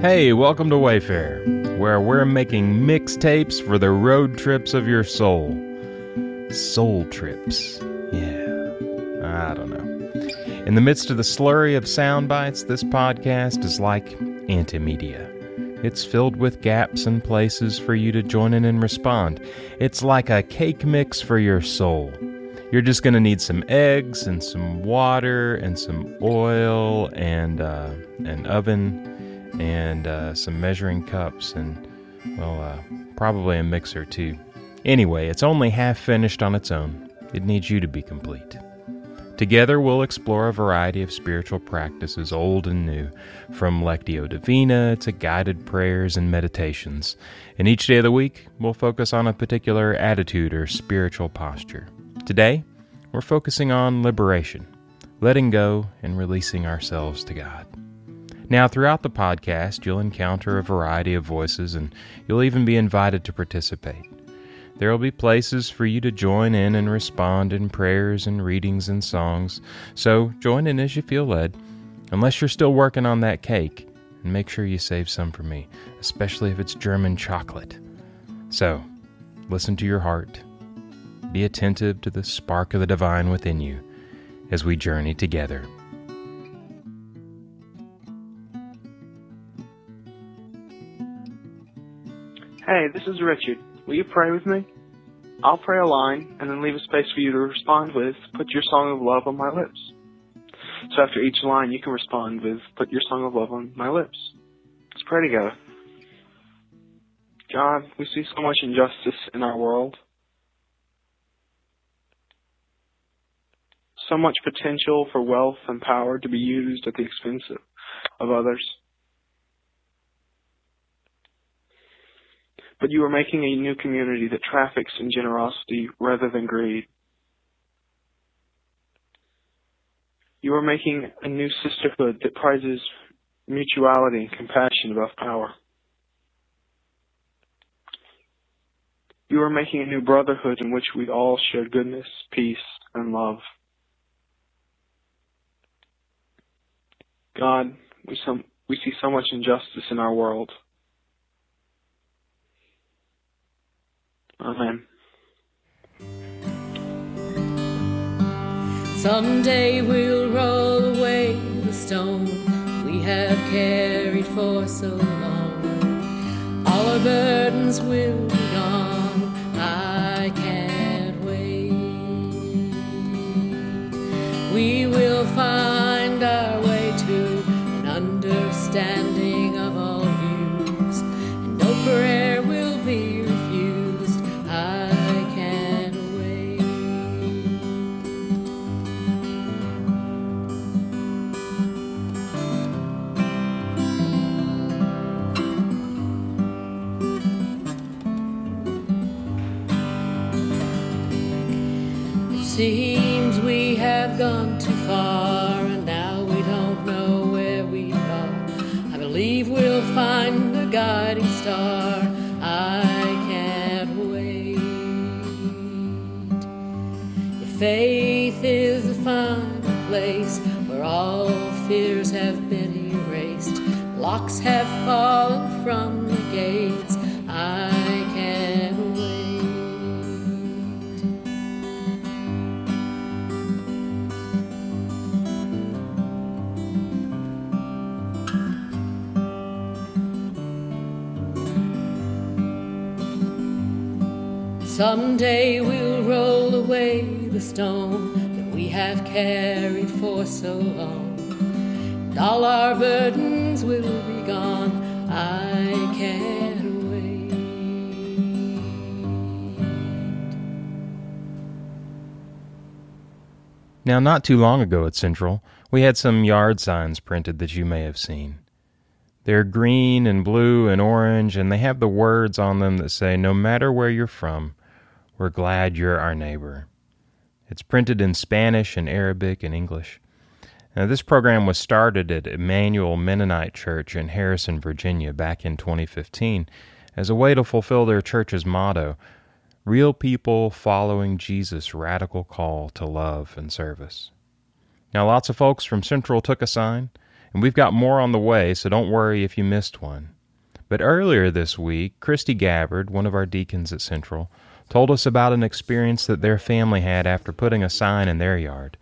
Hey, welcome to Wayfarer, where we're making mixtapes for the road trips of your soul. Soul trips. Yeah. I don't know. In the midst of the slurry of sound bites, this podcast is like antimedia. It's filled with gaps and places for you to join in and respond. It's like a cake mix for your soul. You're just going to need some eggs and some water and some oil and uh, an oven and uh, some measuring cups and, well, uh, probably a mixer too. Anyway, it's only half finished on its own. It needs you to be complete. Together, we'll explore a variety of spiritual practices, old and new, from Lectio Divina to guided prayers and meditations. And each day of the week, we'll focus on a particular attitude or spiritual posture. Today, we're focusing on liberation, letting go and releasing ourselves to God. Now, throughout the podcast, you'll encounter a variety of voices and you'll even be invited to participate. There will be places for you to join in and respond in prayers and readings and songs, so join in as you feel led, unless you're still working on that cake, and make sure you save some for me, especially if it's German chocolate. So, listen to your heart, be attentive to the spark of the divine within you as we journey together. Hey, this is Richard. Will you pray with me? I'll pray a line and then leave a space for you to respond with, put your song of love on my lips. So after each line, you can respond with, put your song of love on my lips. Let's pray together. God, we see so much injustice in our world. So much potential for wealth and power to be used at the expense of others. But you are making a new community that traffics in generosity rather than greed. You are making a new sisterhood that prizes mutuality and compassion above power. You are making a new brotherhood in which we all share goodness, peace, and love. God, we, some, we see so much injustice in our world. Amen. Someday we'll roll away the stone we have carried for so long. All our burdens will seems we have gone too far, and now we don't know where we are. I believe we'll find the guiding star. I can't wait. If faith is the final place where all fears have been erased, locks have fallen from the gates. Someday we'll roll away the stone that we have carried for so long. And all our burdens will be gone. I can't wait. Now, not too long ago at Central, we had some yard signs printed that you may have seen. They're green and blue and orange, and they have the words on them that say, No matter where you're from, we're glad you're our neighbor. It's printed in Spanish and Arabic and English. Now, this program was started at Immanuel Mennonite Church in Harrison, Virginia, back in 2015 as a way to fulfill their church's motto Real people following Jesus' radical call to love and service. Now, lots of folks from Central took a sign, and we've got more on the way, so don't worry if you missed one. But earlier this week, Christy Gabbard, one of our deacons at Central, told us about an experience that their family had after putting a sign in their yard.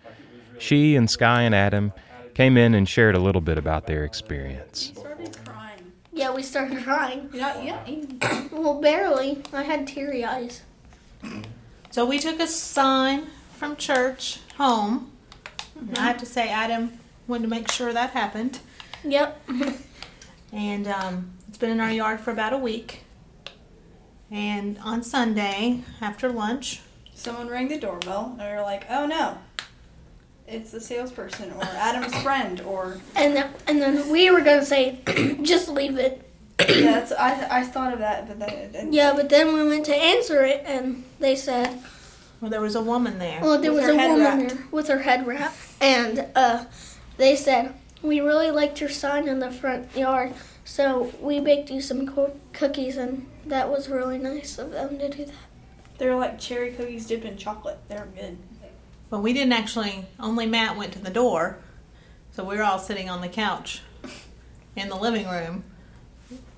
She and Sky and Adam came in and shared a little bit about their experience. started crying. Yeah, we started crying. You know, yeah. Well, barely. I had teary eyes. So we took a sign from church home. And I have to say, Adam wanted to make sure that happened. Yep. And um, it's been in our yard for about a week. And on Sunday, after lunch, Someone rang the doorbell, and we were like, "Oh no, it's the salesperson or Adam's friend or And then, and then we were gonna say, just leave it. yeah." That's I I thought of that, but then it didn't. Yeah, but then we went to answer it, and they said, well, there was a woman there. well, there With was her a head woman wrapped. there with her head wrapped, and uh, they said, we really liked your sign in the front yard, so we baked you some co- cookies, and that was really nice of them to do that. They're like cherry cookies dipped in chocolate. They're good. But we didn't actually, only Matt went to the door. So we were all sitting on the couch in the living room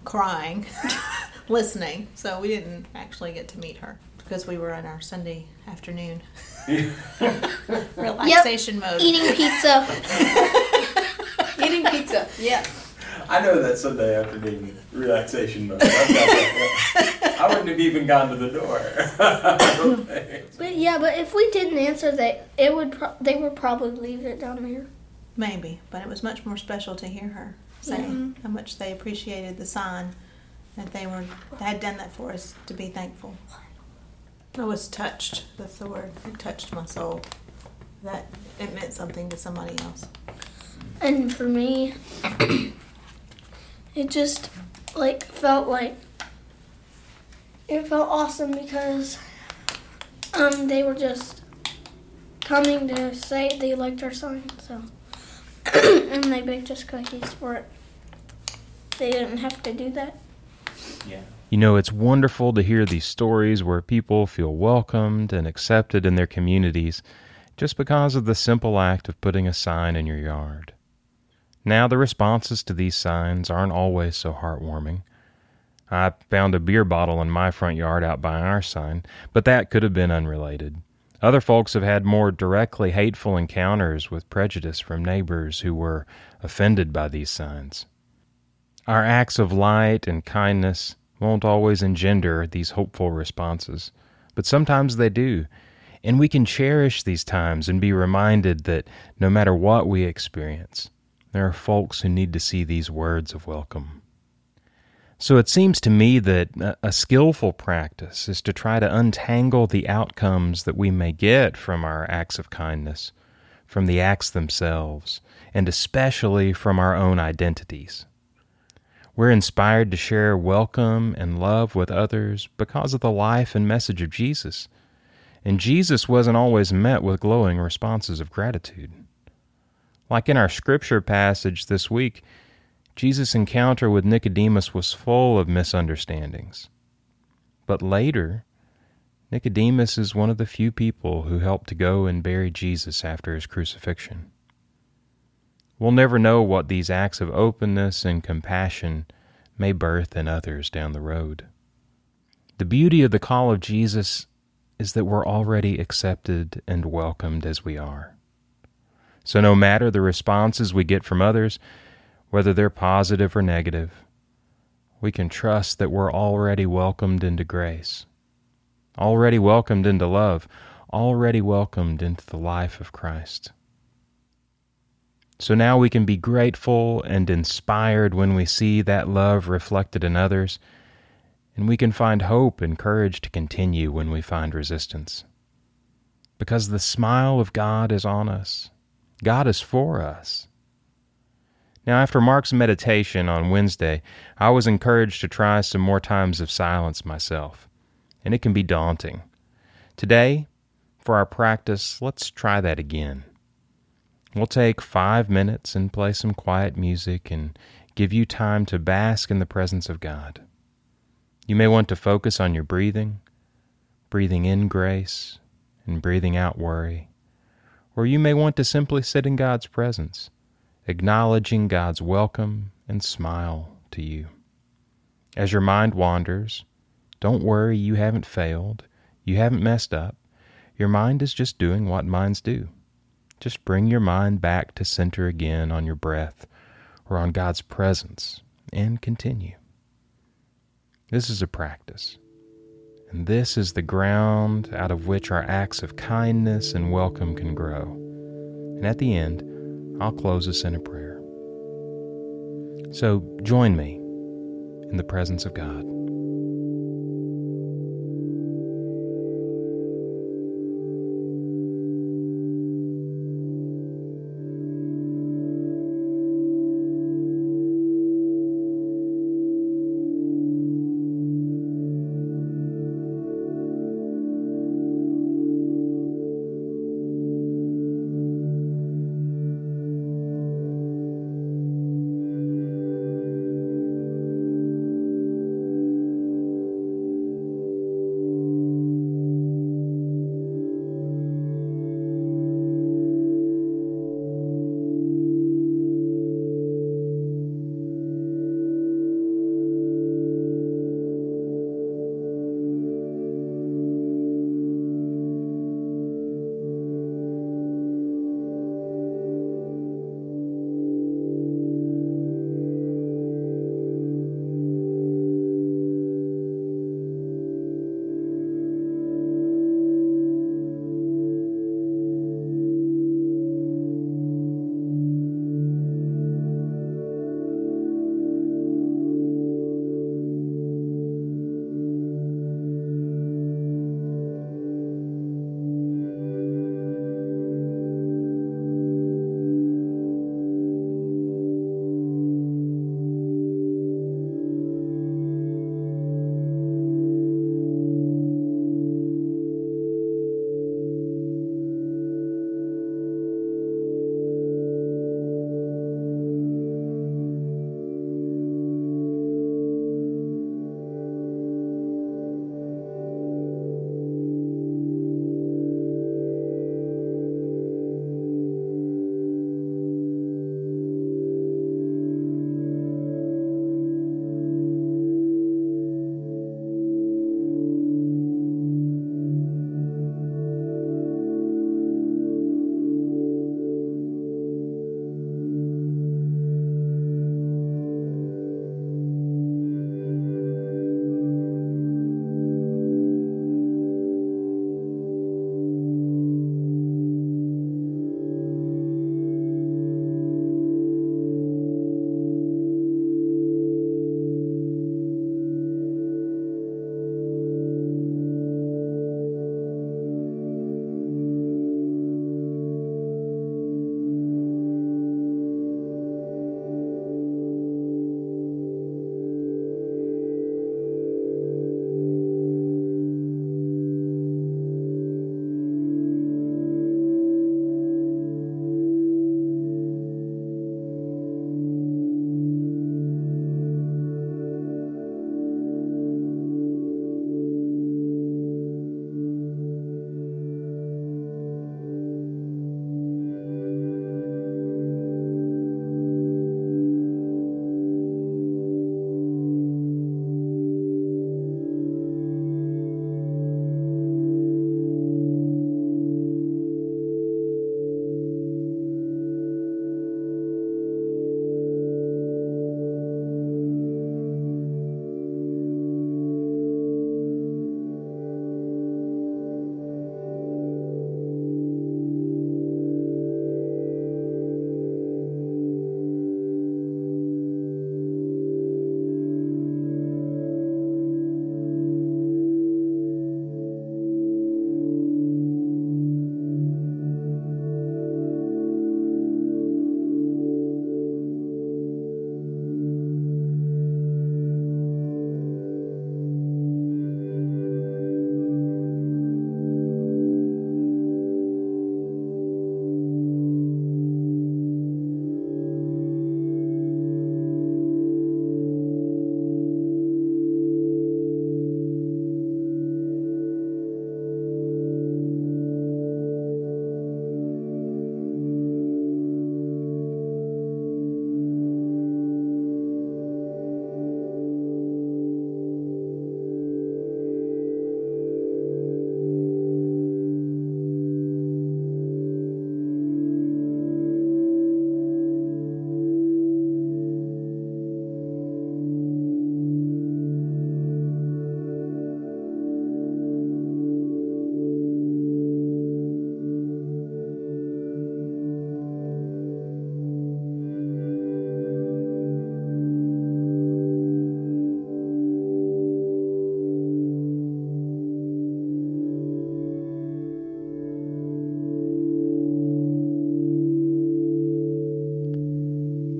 crying, listening. So we didn't actually get to meet her because we were in our Sunday afternoon relaxation mode. Eating pizza. Eating pizza. Yeah. I know that Sunday afternoon relaxation mode. I've got that. I wouldn't have even gone to the door. But yeah, but if we didn't answer that, it would pro- they would probably leave it down there. Maybe, but it was much more special to hear her say mm-hmm. how much they appreciated the sign that they were they had done that for us to be thankful. I was touched. That's the word. It touched my soul. That it meant something to somebody else. And for me, it just like felt like it felt awesome because um they were just coming to say they liked our sign, so and they baked us cookies for it. They didn't have to do that. yeah You know, it's wonderful to hear these stories where people feel welcomed and accepted in their communities just because of the simple act of putting a sign in your yard. Now, the responses to these signs aren't always so heartwarming. I found a beer bottle in my front yard out by our sign, but that could have been unrelated. Other folks have had more directly hateful encounters with prejudice from neighbors who were offended by these signs. Our acts of light and kindness won't always engender these hopeful responses, but sometimes they do. And we can cherish these times and be reminded that no matter what we experience, there are folks who need to see these words of welcome. So it seems to me that a- skillful practice is to try to untangle the outcomes that we may get from our acts of kindness, from the acts themselves, and especially from our own identities. We're inspired to share welcome and love with others because of the life and message of Jesus. And Jesus wasn't always met with glowing responses of gratitude. Like in our scripture passage this week, Jesus' encounter with Nicodemus was full of misunderstandings. But later, Nicodemus is one of the few people who helped to go and bury Jesus after his crucifixion. We'll never know what these acts of openness and compassion may birth in others down the road. The beauty of the call of Jesus is that we're already accepted and welcomed as we are. So, no matter the responses we get from others, whether they're positive or negative, we can trust that we're already welcomed into grace, already welcomed into love, already welcomed into the life of Christ. So now we can be grateful and inspired when we see that love reflected in others, and we can find hope and courage to continue when we find resistance. Because the smile of God is on us, God is for us. Now, after Mark's meditation on Wednesday, I was encouraged to try some more times of silence myself, and it can be daunting. Today, for our practice, let's try that again. We'll take five minutes and play some quiet music and give you time to bask in the presence of God. You may want to focus on your breathing, breathing in grace and breathing out worry. Or you may want to simply sit in God's presence acknowledging God's welcome and smile to you. As your mind wanders, don't worry you haven't failed, you haven't messed up. Your mind is just doing what minds do. Just bring your mind back to center again on your breath or on God's presence and continue. This is a practice. And this is the ground out of which our acts of kindness and welcome can grow. And at the end, I'll close us in a prayer. So join me in the presence of God.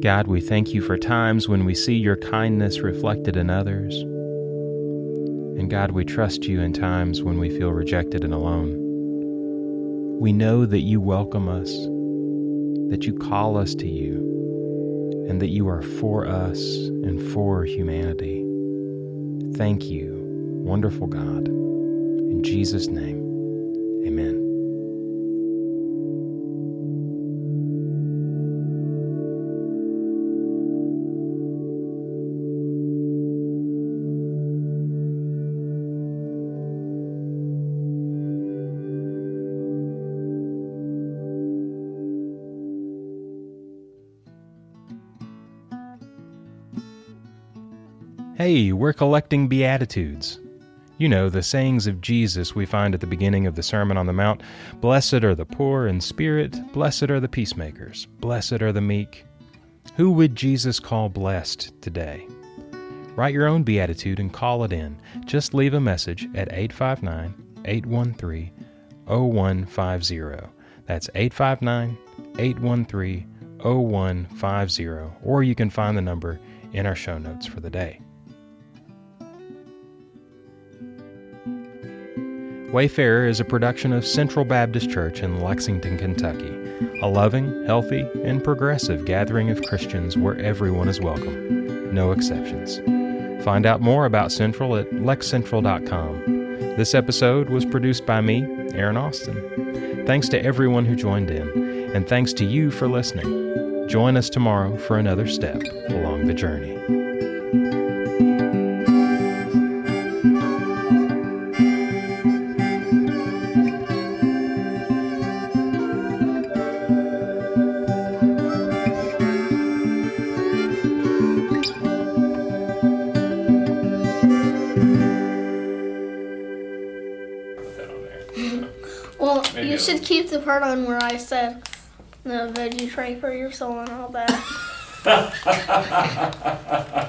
God, we thank you for times when we see your kindness reflected in others. And God, we trust you in times when we feel rejected and alone. We know that you welcome us, that you call us to you, and that you are for us and for humanity. Thank you, wonderful God. In Jesus' name, Hey, we're collecting Beatitudes. You know, the sayings of Jesus we find at the beginning of the Sermon on the Mount Blessed are the poor in spirit, blessed are the peacemakers, blessed are the meek. Who would Jesus call blessed today? Write your own Beatitude and call it in. Just leave a message at 859 813 0150. That's 859 813 0150, or you can find the number in our show notes for the day. Wayfarer is a production of Central Baptist Church in Lexington, Kentucky, a loving, healthy, and progressive gathering of Christians where everyone is welcome, no exceptions. Find out more about Central at lexcentral.com. This episode was produced by me, Aaron Austin. Thanks to everyone who joined in, and thanks to you for listening. Join us tomorrow for another step along the journey. Should keep the part on where I said the veggie tray for your soul and all that.